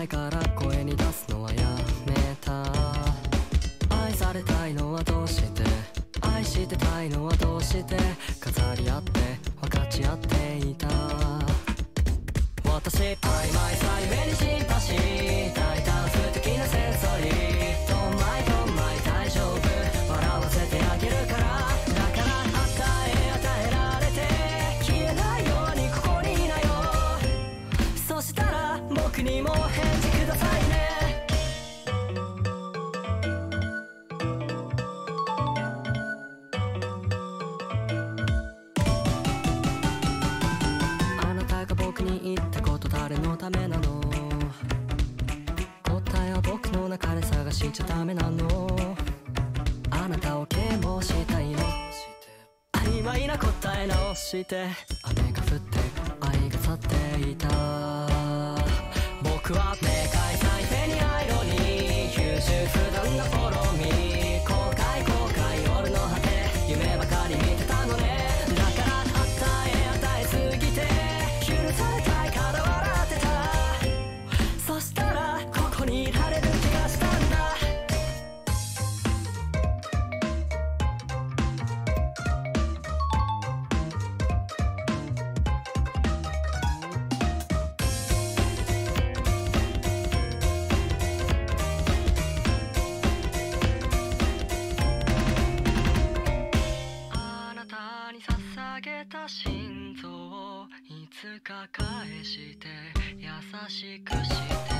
ないから声に出すのはやめた。愛されたいのはどうして？愛してたいのはどうして？飾り合って分かち合っていた。私曖昧誰のためなの？答えは僕の中で探しちゃダメなの。あなたを啓蒙したいの。曖昧な答え直して。雨が降って愛が去っていた。僕はつか返して優しくして。